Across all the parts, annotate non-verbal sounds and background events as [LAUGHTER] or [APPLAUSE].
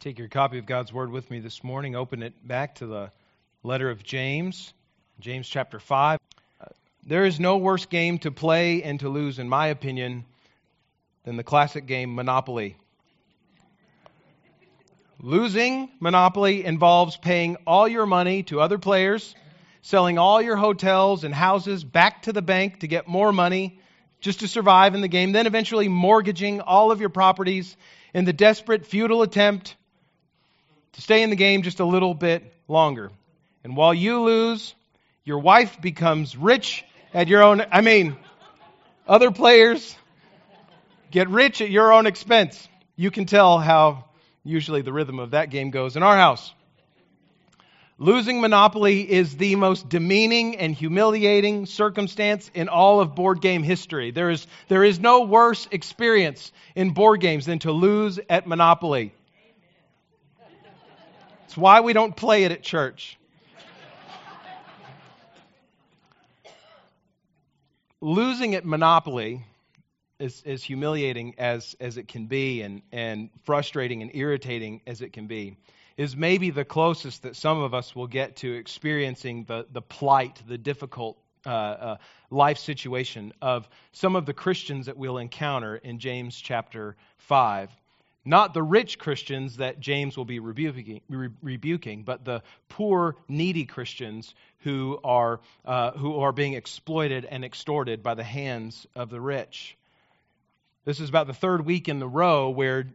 Take your copy of God's Word with me this morning. Open it back to the letter of James, James chapter 5. Uh, there is no worse game to play and to lose, in my opinion, than the classic game Monopoly. Losing Monopoly involves paying all your money to other players, selling all your hotels and houses back to the bank to get more money just to survive in the game, then eventually mortgaging all of your properties in the desperate, futile attempt to stay in the game just a little bit longer. And while you lose, your wife becomes rich at your own, I mean, other players get rich at your own expense. You can tell how usually the rhythm of that game goes in our house. Losing Monopoly is the most demeaning and humiliating circumstance in all of board game history. There is, there is no worse experience in board games than to lose at Monopoly. It's why we don't play it at church. Losing at Monopoly, as, as humiliating as, as it can be and, and frustrating and irritating as it can be, is maybe the closest that some of us will get to experiencing the, the plight, the difficult uh, uh, life situation of some of the Christians that we'll encounter in James chapter 5. Not the rich Christians that James will be rebuking, rebuking but the poor, needy Christians who are, uh, who are being exploited and extorted by the hands of the rich. This is about the third week in the row where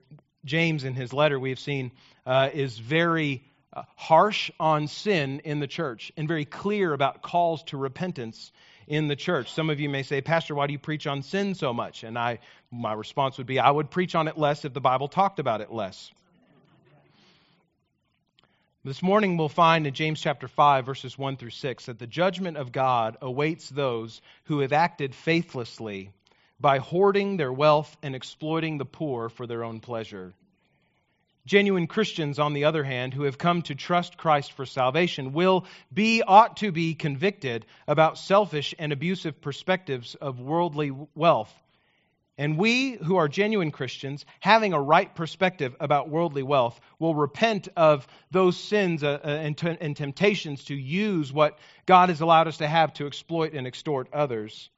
James, in his letter, we have seen, uh, is very uh, harsh on sin in the church and very clear about calls to repentance in the church. Some of you may say, Pastor, why do you preach on sin so much? And I, my response would be, I would preach on it less if the Bible talked about it less. This morning we'll find in James chapter 5, verses 1 through 6, that the judgment of God awaits those who have acted faithlessly by hoarding their wealth and exploiting the poor for their own pleasure. Genuine Christians, on the other hand, who have come to trust Christ for salvation, will be, ought to be convicted about selfish and abusive perspectives of worldly wealth. And we who are genuine Christians, having a right perspective about worldly wealth, will repent of those sins uh, uh and, temptations to use what God has allowed us to have to exploit and extort others.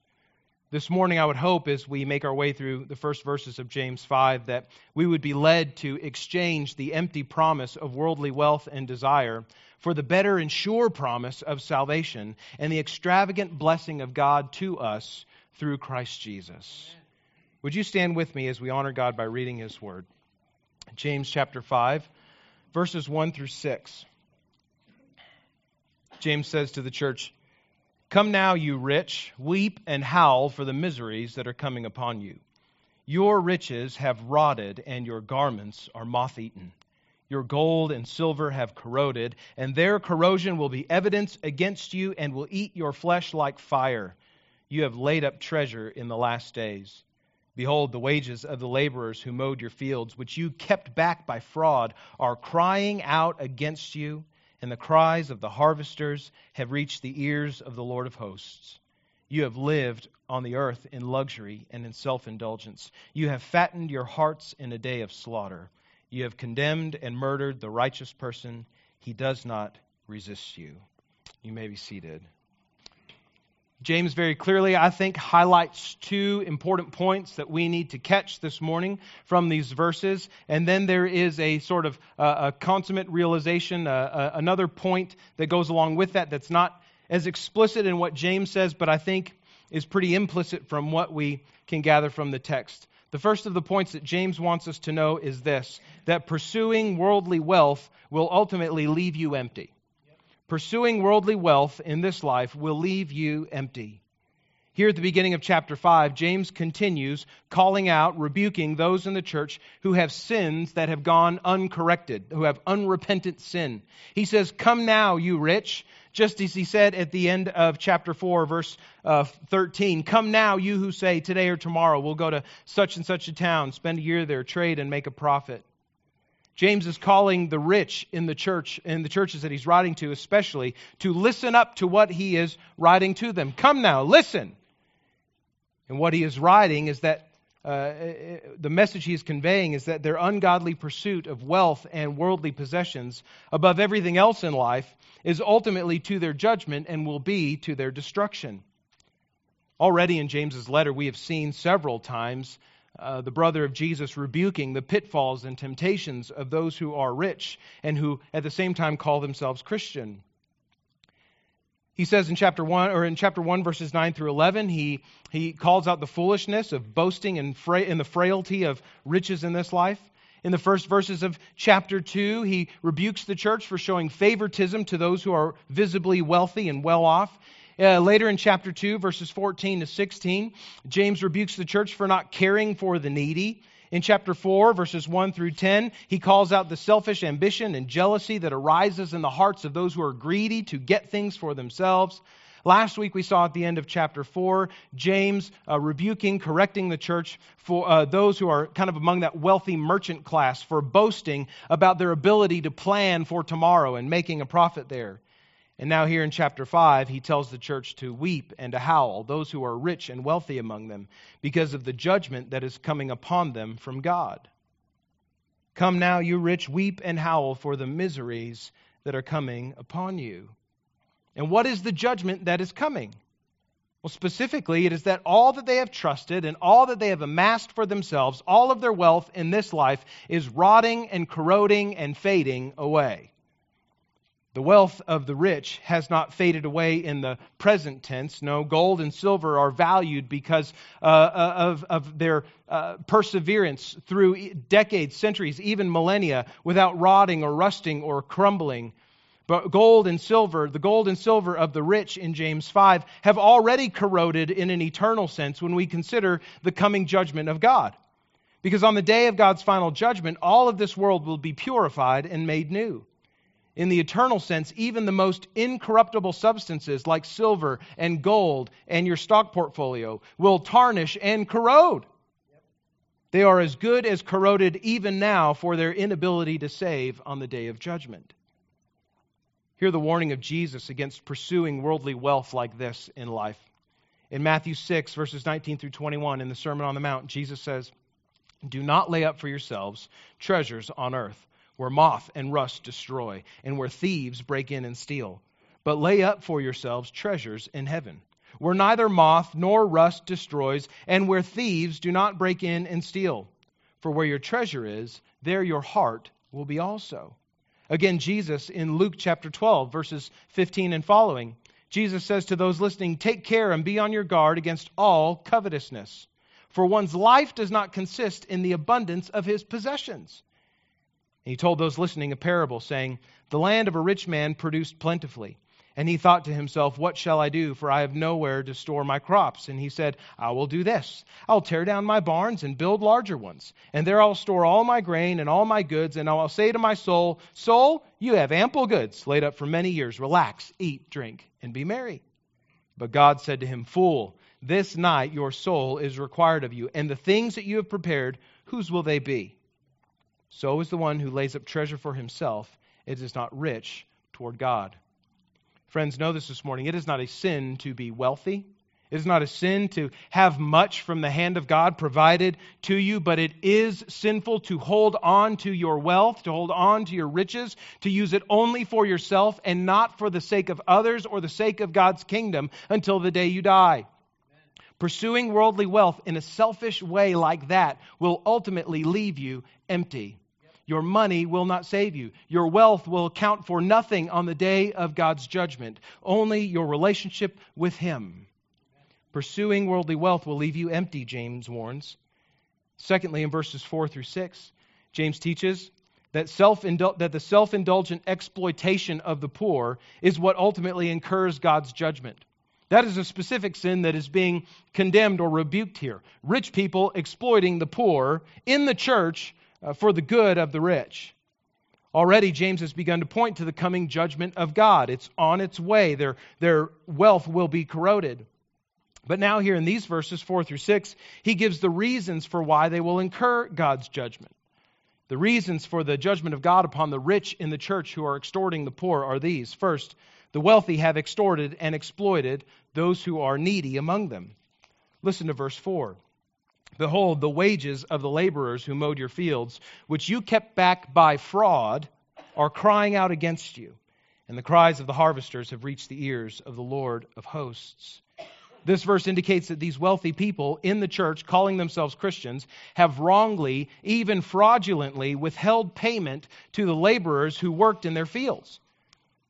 This morning, I would hope as we make our way through the first verses of James 5 that we would be led to exchange the empty promise of worldly wealth and desire for the better and sure promise of salvation and the extravagant blessing of God to us through Christ Jesus. Would you stand with me as we honor God by reading His Word? James chapter 5, verses 1 through 6. James says to the church, Come now, you rich, weep and howl for the miseries that are coming upon you. Your riches have rotted, and your garments are moth eaten. Your gold and silver have corroded, and their corrosion will be evidence against you and will eat your flesh like fire. You have laid up treasure in the last days. Behold, the wages of the laborers who mowed your fields, which you kept back by fraud, are crying out against you and the cries of the harvesters have reached the ears of the Lord of hosts. You have lived on the earth in luxury and in self indulgence. You have fattened your hearts in a day of slaughter. You have condemned and murdered the righteous person. He does not resist you. You may be seated. James very clearly, I think, highlights two important points that we need to catch this morning from these verses. And then there is a sort of uh, a consummate realization, uh, uh, another point that goes along with that that's not as explicit in what James says, but I think is pretty implicit from what we can gather from the text. The first of the points that James wants us to know is this that pursuing worldly wealth will ultimately leave you empty. Pursuing worldly wealth in this life will leave you empty. Here at the beginning of chapter 5, James continues calling out, rebuking those in the church who have sins that have gone uncorrected, who have unrepentant sin. He says, Come now, you rich, just as he said at the end of chapter 4, verse uh, 13. Come now, you who say, Today or tomorrow we'll go to such and such a town, spend a year there, trade, and make a profit. James is calling the rich in the church, in the churches that he's writing to, especially, to listen up to what he is writing to them. Come now, listen. And what he is writing is that uh, the message he is conveying is that their ungodly pursuit of wealth and worldly possessions above everything else in life is ultimately to their judgment and will be to their destruction. Already in James's letter, we have seen several times uh, the brother of Jesus rebuking the pitfalls and temptations of those who are rich and who at the same time call themselves Christian. He says in chapter 1 or in chapter 1 verses 9 through 11 he he calls out the foolishness of boasting and fra- in the frailty of riches in this life. In the first verses of chapter 2, he rebukes the church for showing favoritism to those who are visibly wealthy and well off. Uh, later in chapter 2, verses 14 to 16, James rebukes the church for not caring for the needy. In chapter 4, verses 1 through 10, he calls out the selfish ambition and jealousy that arises in the hearts of those who are greedy to get things for themselves. Last week we saw at the end of chapter 4, James uh, rebuking, correcting the church for uh, those who are kind of among that wealthy merchant class for boasting about their ability to plan for tomorrow and making a profit there. And now, here in chapter 5, he tells the church to weep and to howl, those who are rich and wealthy among them, because of the judgment that is coming upon them from God. Come now, you rich, weep and howl for the miseries that are coming upon you. And what is the judgment that is coming? Well, specifically, it is that all that they have trusted and all that they have amassed for themselves, all of their wealth in this life, is rotting and corroding and fading away. The wealth of the rich has not faded away in the present tense. No, gold and silver are valued because uh, uh, of, of their uh, perseverance through decades, centuries, even millennia, without rotting or rusting or crumbling. But gold and silver, the gold and silver of the rich in James 5, have already corroded in an eternal sense when we consider the coming judgment of God. Because on the day of God's final judgment, all of this world will be purified and made new in the eternal sense, even the most incorruptible substances like silver and gold and your stock portfolio will tarnish and corrode. They are as good as corroded even now for their inability to save on the day of judgment. Hear the warning of Jesus against pursuing worldly wealth like this in life. In Matthew 6, verses 19 through 21, in the Sermon on the Mount, Jesus says, Do not lay up for yourselves treasures on earth where moth and rust destroy, and where thieves break in and steal. But lay up for yourselves treasures in heaven, where neither moth nor rust destroys, and where thieves do not break in and steal. For where your treasure is, there your heart will be also. Again, Jesus in Luke chapter 12, verses 15 and following, Jesus says to those listening, Take care and be on your guard against all covetousness. For one's life does not consist in the abundance of his possessions. He told those listening a parable, saying, The land of a rich man produced plentifully. And he thought to himself, What shall I do? For I have nowhere to store my crops. And he said, I will do this. I'll tear down my barns and build larger ones. And there I'll store all my grain and all my goods. And I'll say to my soul, Soul, you have ample goods laid up for many years. Relax, eat, drink, and be merry. But God said to him, Fool, this night your soul is required of you. And the things that you have prepared, whose will they be? So is the one who lays up treasure for himself, it is not rich toward God. Friends, know this this morning. It is not a sin to be wealthy. It is not a sin to have much from the hand of God provided to you, but it is sinful to hold on to your wealth, to hold on to your riches, to use it only for yourself and not for the sake of others or the sake of God's kingdom until the day you die. Pursuing worldly wealth in a selfish way like that will ultimately leave you empty. Your money will not save you. Your wealth will account for nothing on the day of God's judgment, only your relationship with Him. Pursuing worldly wealth will leave you empty, James warns. Secondly, in verses 4 through 6, James teaches that, that the self indulgent exploitation of the poor is what ultimately incurs God's judgment. That is a specific sin that is being condemned or rebuked here. Rich people exploiting the poor in the church uh, for the good of the rich. Already, James has begun to point to the coming judgment of God. It's on its way. Their, their wealth will be corroded. But now, here in these verses, 4 through 6, he gives the reasons for why they will incur God's judgment. The reasons for the judgment of God upon the rich in the church who are extorting the poor are these. First, the wealthy have extorted and exploited those who are needy among them. Listen to verse 4. Behold, the wages of the laborers who mowed your fields, which you kept back by fraud, are crying out against you. And the cries of the harvesters have reached the ears of the Lord of hosts. This verse indicates that these wealthy people in the church, calling themselves Christians, have wrongly, even fraudulently, withheld payment to the laborers who worked in their fields.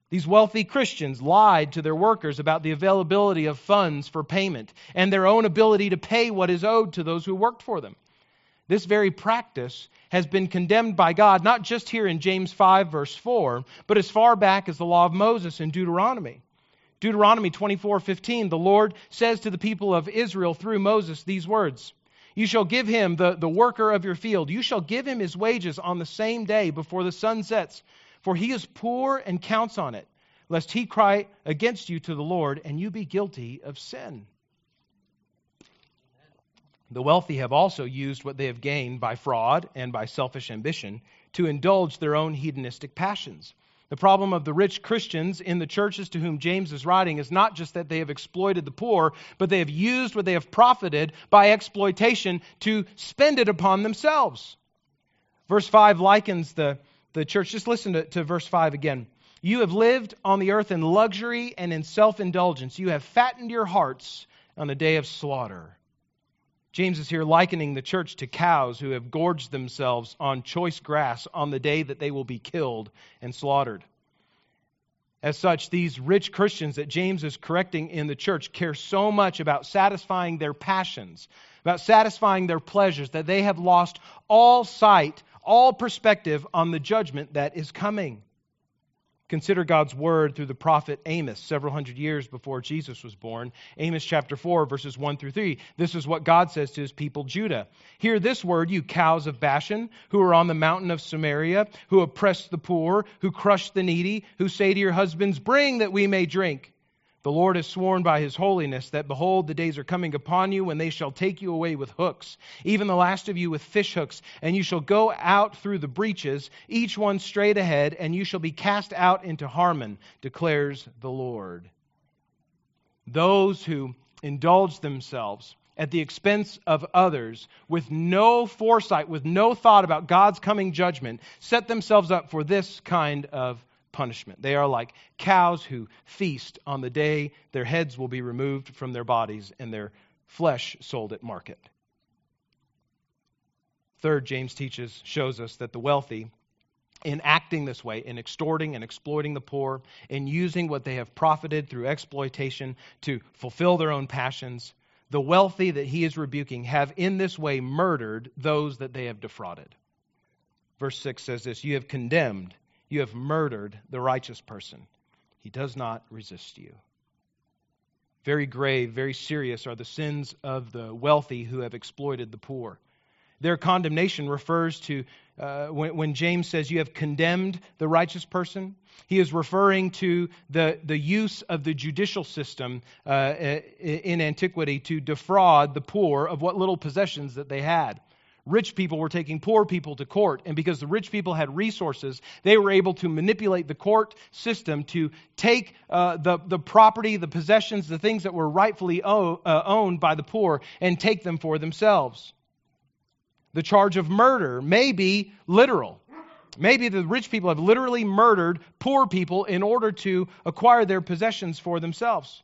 These wealthy Christians lied to their workers about the availability of funds for payment and their own ability to pay what is owed to those who worked for them. This very practice has been condemned by God, not just here in James 5, verse 4, but as far back as the law of Moses in Deuteronomy. Deuteronomy 24:15, the Lord says to the people of Israel through Moses these words You shall give him, the, the worker of your field, you shall give him his wages on the same day before the sun sets for he is poor and counts on it, lest he cry against you to the Lord and you be guilty of sin. The wealthy have also used what they have gained by fraud and by selfish ambition to indulge their own hedonistic passions. The problem of the rich Christians in the churches to whom James is writing is not just that they have exploited the poor, but they have used what they have profited by exploitation to spend it upon themselves. Verse 5 likens the the church. Just listen to, to verse 5 again. You have lived on the earth in luxury and in self indulgence. You have fattened your hearts on the day of slaughter. James is here likening the church to cows who have gorged themselves on choice grass on the day that they will be killed and slaughtered. As such, these rich Christians that James is correcting in the church care so much about satisfying their passions, about satisfying their pleasures, that they have lost all sight all perspective on the judgment that is coming. Consider God's word through the prophet Amos several hundred years before Jesus was born. Amos chapter 4, verses 1 through 3. This is what God says to his people Judah. Hear this word, you cows of Bashan, who are on the mountain of Samaria, who oppress the poor, who crush the needy, who say to your husbands, Bring that we may drink. The Lord has sworn by his holiness that, behold, the days are coming upon you when they shall take you away with hooks, even the last of you with fish hooks, and you shall go out through the breaches, each one straight ahead, and you shall be cast out into Harmon, declares the Lord. Those who indulge themselves at the expense of others with no foresight, with no thought about God's coming judgment, set themselves up for this kind of punishment. They are like cows who feast on the day their heads will be removed from their bodies and their flesh sold at market. Third, James teaches, shows us that the wealthy, in acting this way, in extorting and exploiting the poor, in using what they have profited through exploitation to fulfill their own passions, the wealthy that he is rebuking have in this way murdered those that they have defrauded. Verse 6 says this You have condemned you have murdered the righteous person. He does not resist you. Very grave, very serious are the sins of the wealthy who have exploited the poor. Their condemnation refers to uh, when, when, James says you have condemned the righteous person, he is referring to the, the use of the judicial system uh, in antiquity to defraud the poor of what little possessions that they had rich people were taking poor people to court. And because the rich people had resources, they were able to manipulate the court system to take uh, the, the property, the possessions, the things that were rightfully uh, owned by the poor and take them for themselves. The charge of murder may be literal. Maybe the rich people have literally murdered poor people in order to acquire their possessions for themselves.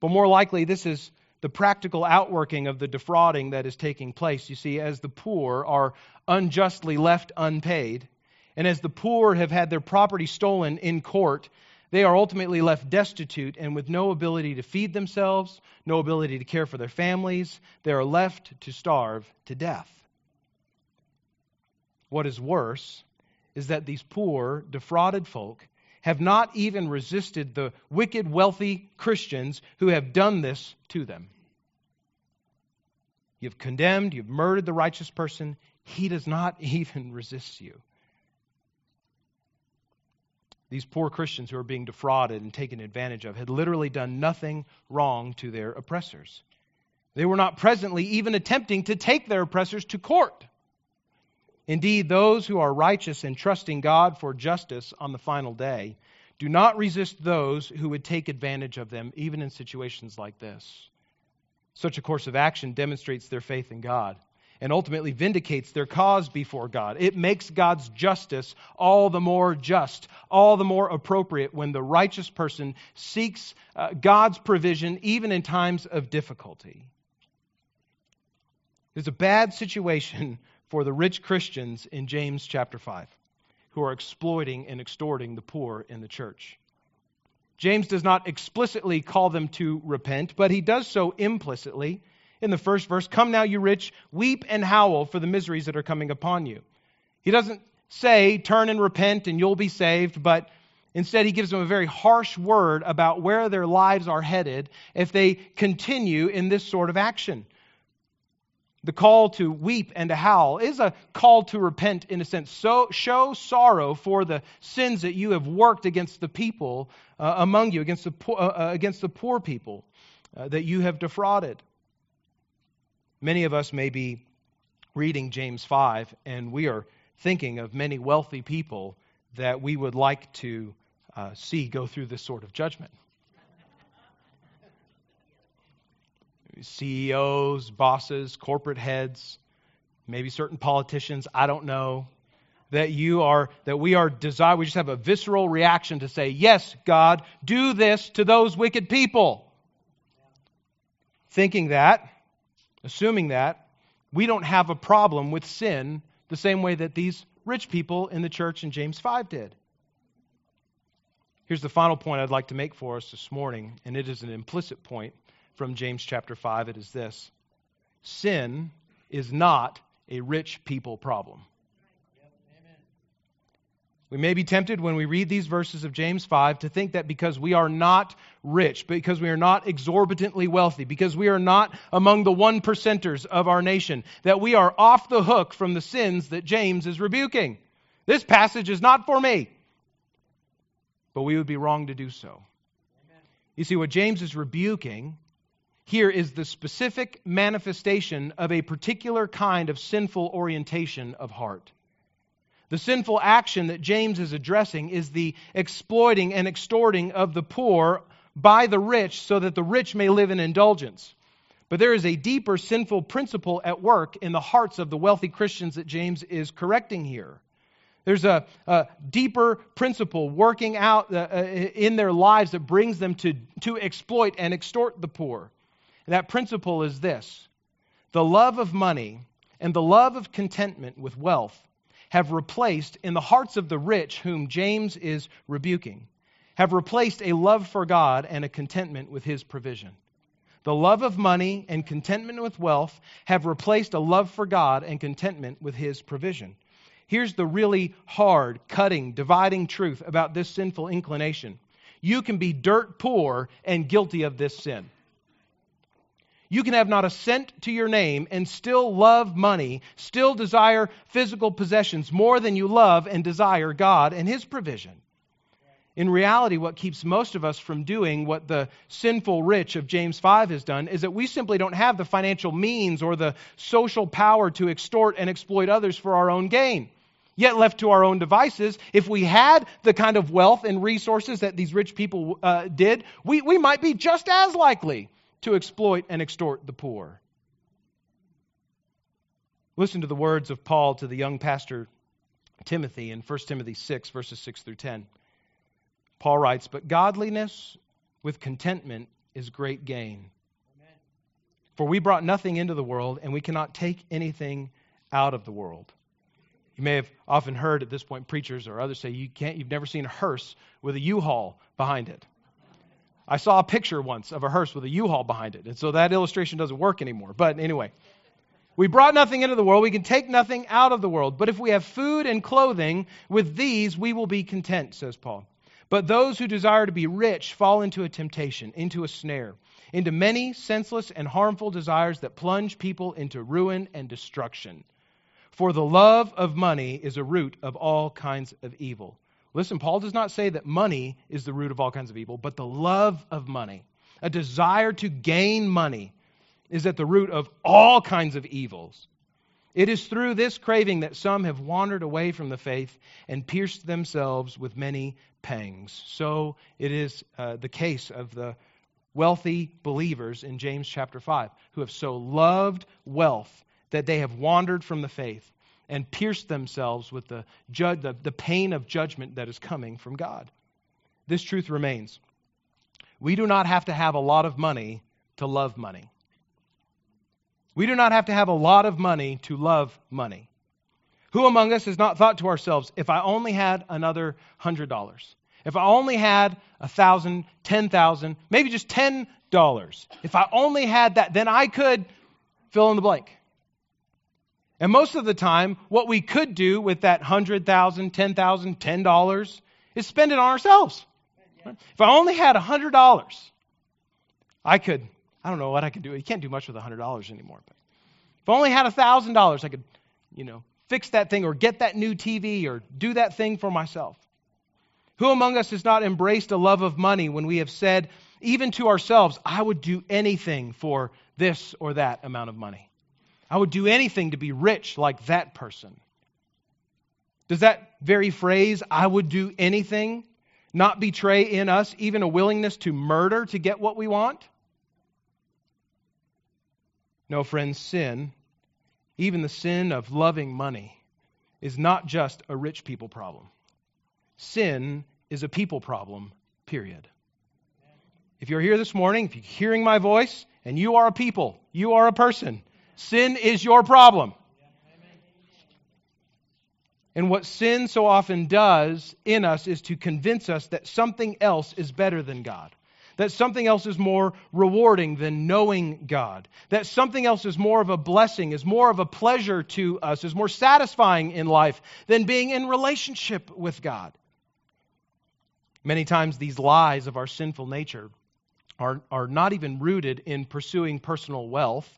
But more likely, this is the practical outworking of the defrauding that is taking place. You see, as the poor are unjustly left unpaid, and as the poor have had their property stolen in court, they are ultimately left destitute and with no ability to feed themselves, no ability to care for their families. They are left to starve to death. What is worse is that these poor, defrauded folk have not even resisted the wicked, wealthy Christians who have done this to them. You've condemned, you've murdered the righteous person. He does not [LAUGHS] even resist you. These poor Christians who are being defrauded and taken advantage of had literally done nothing wrong to their oppressors. They were not presently even attempting to take their oppressors to court. Indeed, those who are righteous and trusting God for justice on the final day do not resist those who would take advantage of them, even in situations like this. Such a course of action demonstrates their faith in God and ultimately vindicates their cause before God. It makes God's justice all the more just, all the more appropriate when the righteous person seeks uh, God's provision even in times of difficulty. It's a bad situation [LAUGHS] for the rich Christians in James chapter 5 who are exploiting and extorting the poor in the church. James does not explicitly call them to repent, but he does so implicitly in the first verse Come now, you rich, weep and howl for the miseries that are coming upon you. He doesn't say, Turn and repent and you'll be saved, but instead he gives them a very harsh word about where their lives are headed if they continue in this sort of action. The call to weep and to howl is a call to repent in a sense. So show sorrow for the sins that you have worked against the people uh, among you, against the poor, uh, uh, against the poor people uh, that you have defrauded. Many of us may be reading James 5, and we are thinking of many wealthy people that we would like to uh, see go through this sort of judgment. CEOs, bosses, corporate heads, maybe certain politicians, I don't know. That you are, that we are desire, we just have a visceral reaction to say, Yes, God, do this to those wicked people. Thinking that, assuming that, we don't have a problem with sin the same way that these rich people in the church in James 5 did. Here's the final point I'd like to make for us this morning, and it is an implicit point from James chapter 5. It is this Sin is not a rich people problem. We may be tempted when we read these verses of James 5 to think that because we are not rich, because we are not exorbitantly wealthy, because we are not among the one percenters of our nation, that we are off the hook from the sins that James is rebuking. This passage is not for me. But we would be wrong to do so. You see, what James is rebuking here is the specific manifestation of a particular kind of sinful orientation of heart. The sinful action that James is addressing is the exploiting and extorting of the poor by the rich so that the rich may live in indulgence. But there is a deeper sinful principle at work in the hearts of the wealthy Christians that James is correcting here. There's a, a deeper principle working out uh, uh in their lives that brings them to, to exploit and extort the poor. And that principle is this the love of money and the love of contentment with wealth have replaced, in the hearts of the rich, whom James is rebuking, have replaced a love for God and a contentment with his provision. The love of money and contentment with wealth have replaced a love for God and contentment with his provision. Here's the really hard, cutting, dividing truth about this sinful inclination you can be dirt poor and guilty of this sin. You can have not a cent to your name and still love money, still desire physical possessions more than you love and desire God and His provision. In reality, what keeps most of us from doing what the sinful rich of James 5 has done is that we simply don't have the financial means or the social power to extort and exploit others for our own gain. Yet, left to our own devices, if we had the kind of wealth and resources that these rich people uh, did, we, we might be just as likely to exploit and extort the poor. Listen to the words of Paul to the young pastor Timothy in 1 Timothy 6, verses 6 through 10. Paul writes, But godliness with contentment is great gain. For we brought nothing into the world, and we cannot take anything out of the world. You may have often heard at this point preachers or others say you can't you've never seen a hearse with a U-Haul behind it. I saw a picture once of a hearse with a U-Haul behind it, and so that illustration doesn't work anymore. But anyway, we brought nothing into the world, we can take nothing out of the world. But if we have food and clothing, with these we will be content, says Paul. But those who desire to be rich fall into a temptation, into a snare, into many senseless and harmful desires that plunge people into ruin and destruction. For the love of money is a root of all kinds of evil. Listen, Paul does not say that money is the root of all kinds of evil, but the love of money, a desire to gain money, is at the root of all kinds of evils. It is through this craving that some have wandered away from the faith and pierced themselves with many pangs. So it is uh, the case of the wealthy believers in James chapter 5 who have so loved wealth that they have wandered from the faith and pierce themselves with the, ju- the, the pain of judgment that is coming from God. This truth remains. We do not have to have a lot of money to love money. We do not have to have a lot of money to love money. Who among us has not thought to ourselves, if I only had another hundred dollars, if I only had a thousand, ten thousand, maybe just ten dollars, if I only had that, then I could fill in the blank. And most of the time, what we could do with that hundred thousand, ten thousand, ten dollars is spend it on ourselves. If I only had a hundred dollars, I could. I don't know what I could do. You can't do much with a hundred dollars anymore. But if I only had a thousand dollars, I could, you know, fix that thing or get that new TV or do that thing for myself. Who among us has not embraced a love of money when we have said, even to ourselves, I would do anything for this or that amount of money? I would do anything to be rich like that person. Does that very phrase, I would do anything, not betray in us even a willingness to murder to get what we want? No, friends, sin, even the sin of loving money, is not just a rich people problem. Sin is a people problem, period. If you're here this morning, if you're hearing my voice, and you are a people, you are a person, sin is your problem. And what sin so often does in us is to convince us that something else is better than God. That something else is more rewarding than knowing God. That something else is more of a blessing, is more of a pleasure to us, is more satisfying in life than being in relationship with God. Many times, these lies of our sinful nature are, are not even rooted in pursuing personal wealth,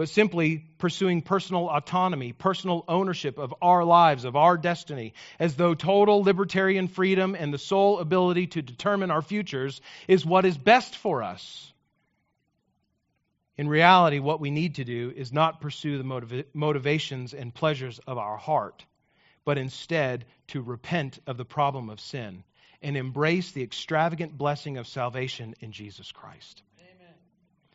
but simply pursuing personal autonomy, personal ownership of our lives, of our destiny, as though total libertarian freedom and the sole ability to determine our futures is what is best for us. In reality, what we need to do is not pursue the motiva- motivations and pleasures of our heart, but instead to repent of the problem of sin and embrace the extravagant blessing of salvation in Jesus Christ.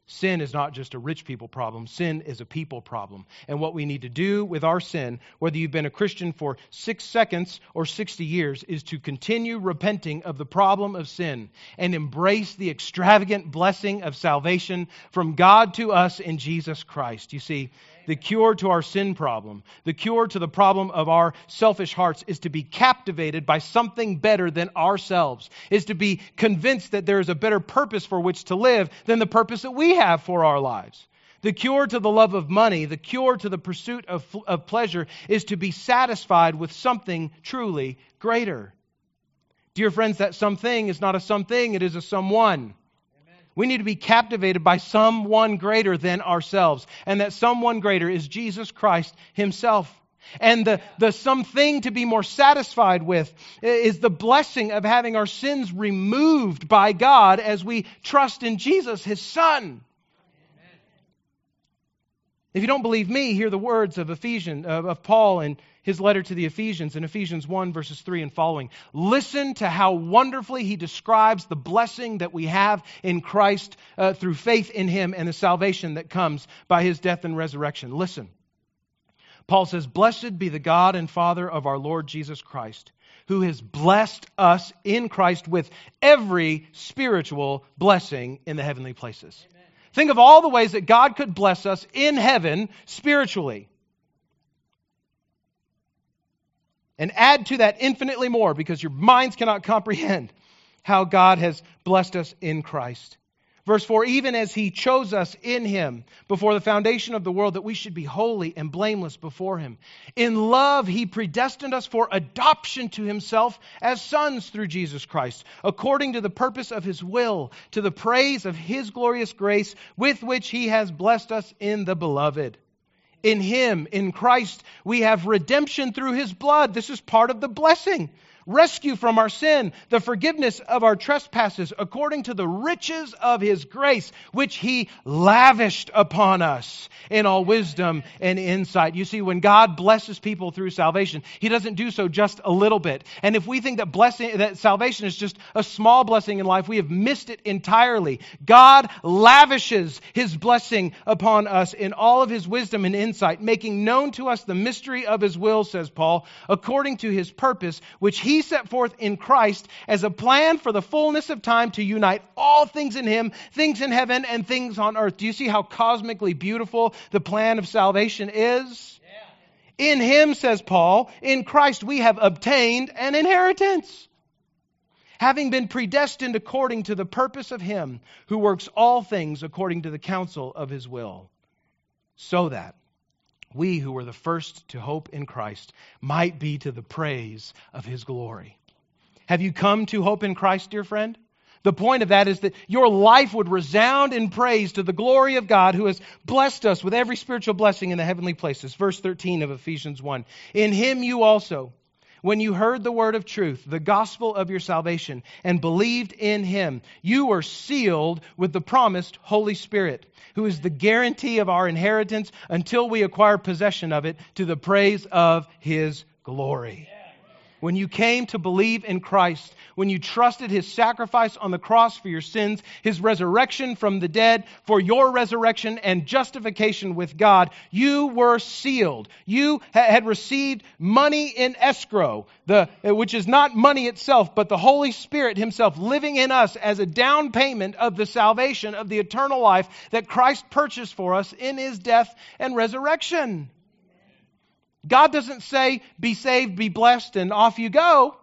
Sin is not just a rich people problem. Sin is a people problem. And what we need to do with our sin, whether you've been a Christian for six seconds or 60 years, is to continue repenting of the problem of sin and embrace the extravagant blessing of salvation from God to us in Jesus Christ. You see, the cure to our sin problem, the cure to the problem of our selfish hearts is to be captivated by something better than ourselves, is to be convinced that there is a better purpose for which to live than the purpose that we have for our lives. The cure to the love of money, the cure to the pursuit of, of pleasure, is to be satisfied with something truly greater. Dear friends, that something is not a something, it is a someone. We need to be captivated by someone greater than ourselves. And that someone greater is Jesus Christ Himself. And the, the something to be more satisfied with is the blessing of having our sins removed by God as we trust in Jesus, His Son. If you don't believe me, hear the words of Ephesians of, Paul in his letter to the Ephesians in Ephesians 1 verses 3 and following. Listen to how wonderfully he describes the blessing that we have in Christ uh, through faith in him and the salvation that comes by his death and resurrection. Listen. Paul says, "Blessed be the God and Father of our Lord Jesus Christ." who has blessed us in Christ with every spiritual blessing in the heavenly places. Think of all the ways that God could bless us in heaven spiritually. And add to that infinitely more because your minds cannot comprehend how God has blessed us in Christ. Verse 4 Even as he chose us in him before the foundation of the world, that we should be holy and blameless before him. In love, he predestined us for adoption to himself as sons through Jesus Christ, according to the purpose of his will, to the praise of his glorious grace, with which he has blessed us in the beloved. In him, in Christ, we have redemption through his blood. This is part of the blessing rescue from our sin, the forgiveness of our trespasses, according to the riches of his grace, which he lavished upon us in all wisdom and insight. You see, when God blesses people through salvation, he doesn't do so just a little bit. And if we think that blessing, that salvation is just a small blessing in life, we have missed it entirely. God lavishes his blessing upon us in all of his wisdom and insight, making known to us the mystery of his will, says Paul, according to his purpose, which he set forth in Christ as a plan for the fullness of time to unite all things in him, things in heaven and things on earth. Do you see how cosmically beautiful the plan of salvation is? In him, says Paul, in Christ we have obtained an inheritance. Having been predestined according to the purpose of him who works all things according to the counsel of his will, so that we who were the first to hope in Christ might be to the praise of his glory. Have you come to hope in Christ, dear friend? The point of that is that your life would resound in praise to the glory of God who has blessed us with every spiritual blessing in the heavenly places. Verse 13 of Ephesians 1. In him you also when you heard the word of truth, the gospel of your salvation, and believed in him, you were sealed with the promised Holy Spirit, who is the guarantee of our inheritance until we acquire possession of it to the praise of his glory when you came to believe in Christ, when you trusted his sacrifice on the cross for your sins, his resurrection from the dead for your resurrection and justification with God, you were sealed. You had received money in escrow, the, which is not money itself, but the Holy Spirit himself living in us as a down payment of the salvation of the eternal life that Christ purchased for us in his death and resurrection. God doesn't say, be saved, be blessed, and off you go.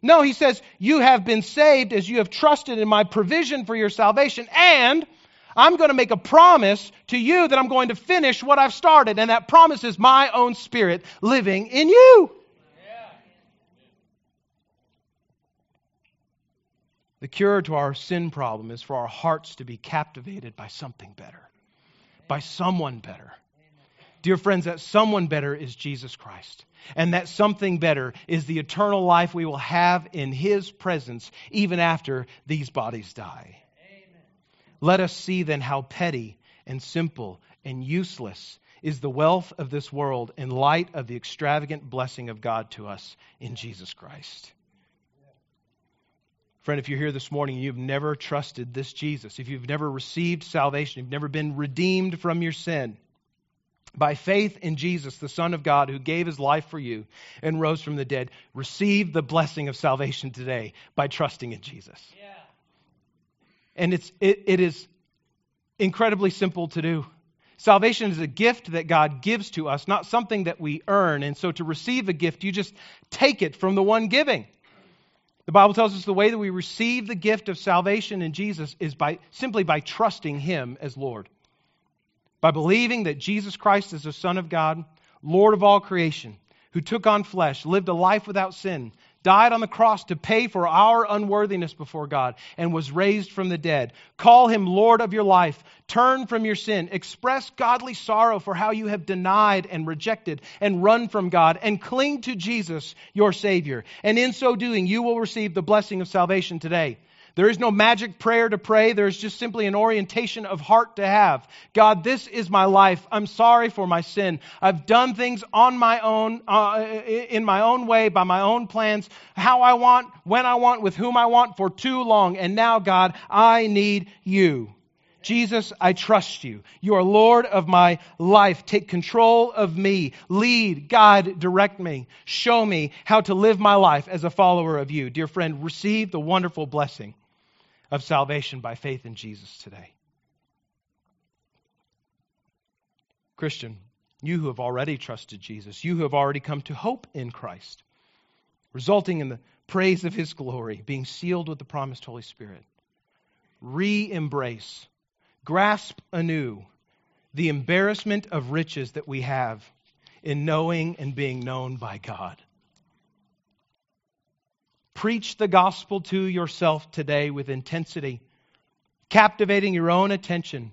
No, he says, you have been saved as you have trusted in my provision for your salvation, and I'm going to make a promise to you that I'm going to finish what I've started, and that promise is my own spirit living in you. The cure to our sin problem is for our hearts to be captivated by something better, by someone better. Dear friends, that someone better is Jesus Christ. And that something better is the eternal life we will have in His presence even after these bodies die. Amen. Let us see then how petty and simple and useless is the wealth of this world in light of the extravagant blessing of God to us in Jesus Christ. Friend, if you're here this morning and you've never trusted this Jesus, if you've never received salvation, you've never been redeemed from your sin, by faith in Jesus, the Son of God, who gave his life for you and rose from the dead, receive the blessing of salvation today by trusting in Jesus. Yeah. And it's, it, it is incredibly simple to do. Salvation is a gift that God gives to us, not something that we earn. And so to receive a gift, you just take it from the one giving. The Bible tells us the way that we receive the gift of salvation in Jesus is by simply by trusting him as Lord by believing that Jesus Christ is the Son of God, Lord of all creation, who took on flesh, lived a life without sin, died on the cross to pay for our unworthiness before God, and was raised from the dead. Call him Lord of your life. Turn from your sin. Express godly sorrow for how you have denied and rejected and run from God, and cling to Jesus, your Savior. And in so doing, you will receive the blessing of salvation today. There is no magic prayer to pray. There is just simply an orientation of heart to have. God, this is my life. I'm sorry for my sin. I've done things on my own, uh, in my own way, by my own plans, how I want, when I want, with whom I want for too long. And now, God, I need you. Jesus, I trust you. You are Lord of my life. Take control of me. Lead, guide, direct me. Show me how to live my life as a follower of you. Dear friend, receive the wonderful blessing of salvation by faith in Jesus today. Christian, you who have already trusted Jesus, you who have already come to hope in Christ, resulting in the praise of his glory, being sealed with the promised Holy Spirit, re embrace, grasp anew the embarrassment of riches that we have in knowing and being known by God. Preach the gospel to yourself today with intensity, captivating your own attention,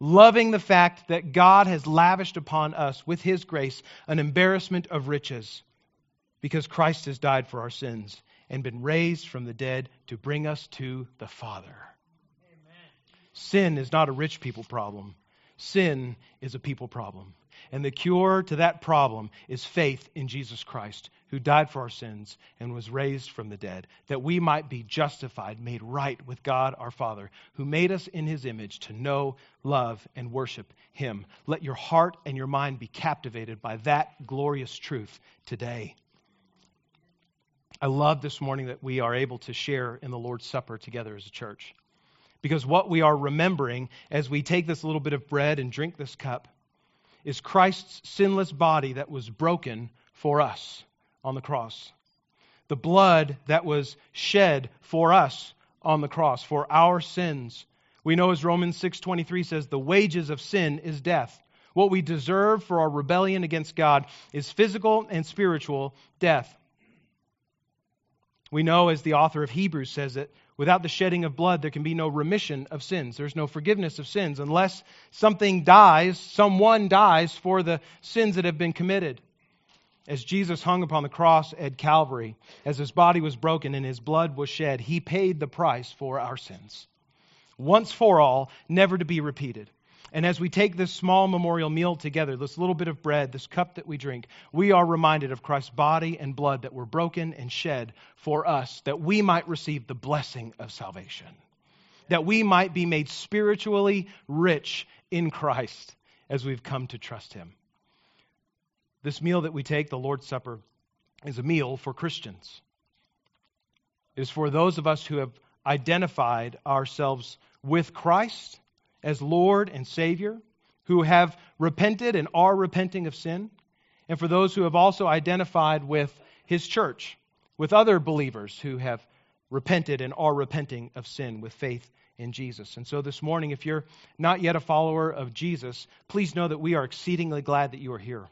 loving the fact that God has lavished upon us with His grace an embarrassment of riches, because Christ has died for our sins and been raised from the dead to bring us to the Father. Amen. Sin is not a rich people problem. Sin is a people problem. And the cure to that problem is faith in Jesus Christ, who died for our sins and was raised from the dead, that we might be justified, made right with God our Father, who made us in his image to know, love, and worship him. Let your heart and your mind be captivated by that glorious truth today. I love this morning that we are able to share in the Lord's Supper together as a church. Because what we are remembering as we take this little bit of bread and drink this cup is Christ's sinless body that was broken for us on the cross. The blood that was shed for us on the cross for our sins. We know as Romans 6:23 says the wages of sin is death. What we deserve for our rebellion against God is physical and spiritual death. We know, as the author of Hebrews says it, without the shedding of blood, there can be no remission of sins. There's no forgiveness of sins unless something dies, someone dies for the sins that have been committed. As Jesus hung upon the cross at Calvary, as his body was broken and his blood was shed, he paid the price for our sins. Once for all, never to be repeated. And as we take this small memorial meal together, this little bit of bread, this cup that we drink, we are reminded of Christ's body and blood that were broken and shed for us, that we might receive the blessing of salvation, that we might be made spiritually rich in Christ as we've come to trust Him. This meal that we take, the Lord's Supper, is a meal for Christians. It is for those of us who have identified ourselves with Christ as Lord and Savior, who have repented and are repenting of sin, and for those who have also identified with His church, with other believers who have repented and are repenting of sin with faith in Jesus. And so this morning, if you're not yet a follower of Jesus, please know that we are exceedingly glad that you are here.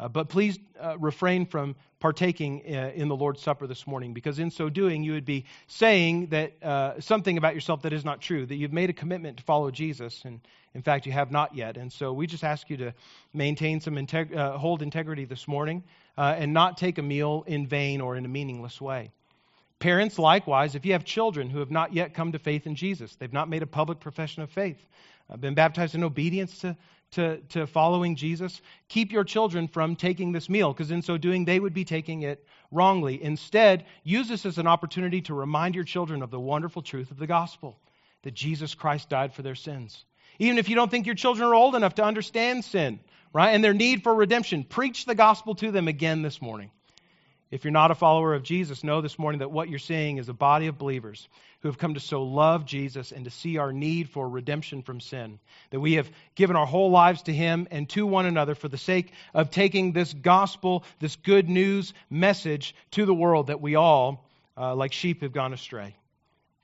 Uh, but please uh, refrain from partaking uh, in the Lord's Supper this morning, because in so doing, you would be saying that uh, something about yourself that is not true, that you've made a commitment to follow Jesus, and in fact, you have not yet. And so we just ask you to maintain some integ- uh, hold integrity this morning, uh, and not take a meal in vain or in a meaningless way. Parents, likewise, if you have children who have not yet come to faith in Jesus, they've not made a public profession of faith, uh, been baptized in obedience to to, to following Jesus, keep your children from taking this meal, because in so doing, they would be taking it wrongly. Instead, use this as an opportunity to remind your children of the wonderful truth of the gospel that Jesus Christ died for their sins. Even if you don't think your children are old enough to understand sin, right, and their need for redemption, preach the gospel to them again this morning. If you're not a follower of Jesus, know this morning that what you're seeing is a body of believers who have come to so love Jesus and to see our need for redemption from sin. That we have given our whole lives to Him and to one another for the sake of taking this gospel, this good news message to the world that we all, uh, like sheep, have gone astray.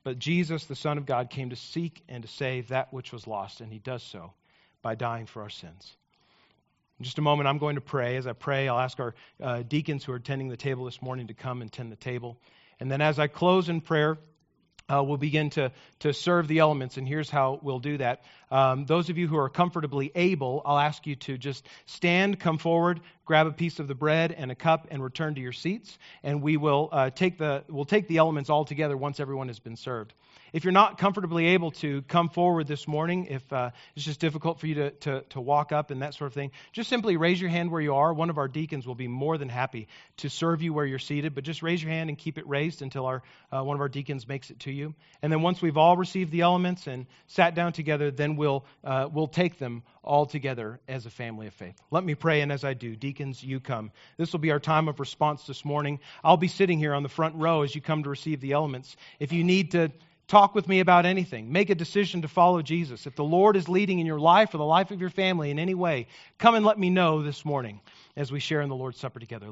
But Jesus, the Son of God, came to seek and to save that which was lost, and He does so by dying for our sins. Just a moment, I'm going to pray. As I pray, I'll ask our uh, deacons who are attending the table this morning to come and tend the table. And then as I close in prayer, uh, we'll begin to, to serve the elements, and here's how we'll do that. Um, those of you who are comfortably able, I'll ask you to just stand, come forward, grab a piece of the bread and a cup, and return to your seats. And we will uh, take the we'll take the elements all together once everyone has been served. If you're not comfortably able to come forward this morning, if uh, it's just difficult for you to, to, to walk up and that sort of thing, just simply raise your hand where you are. One of our deacons will be more than happy to serve you where you're seated, but just raise your hand and keep it raised until our, uh, one of our deacons makes it to you. And then once we've all received the elements and sat down together, then we'll, uh, we'll take them all together as a family of faith. Let me pray, and as I do, deacons, you come. This will be our time of response this morning. I'll be sitting here on the front row as you come to receive the elements. If you need to, Talk with me about anything. Make a decision to follow Jesus. If the Lord is leading in your life or the life of your family in any way, come and let me know this morning as we share in the Lord's Supper together.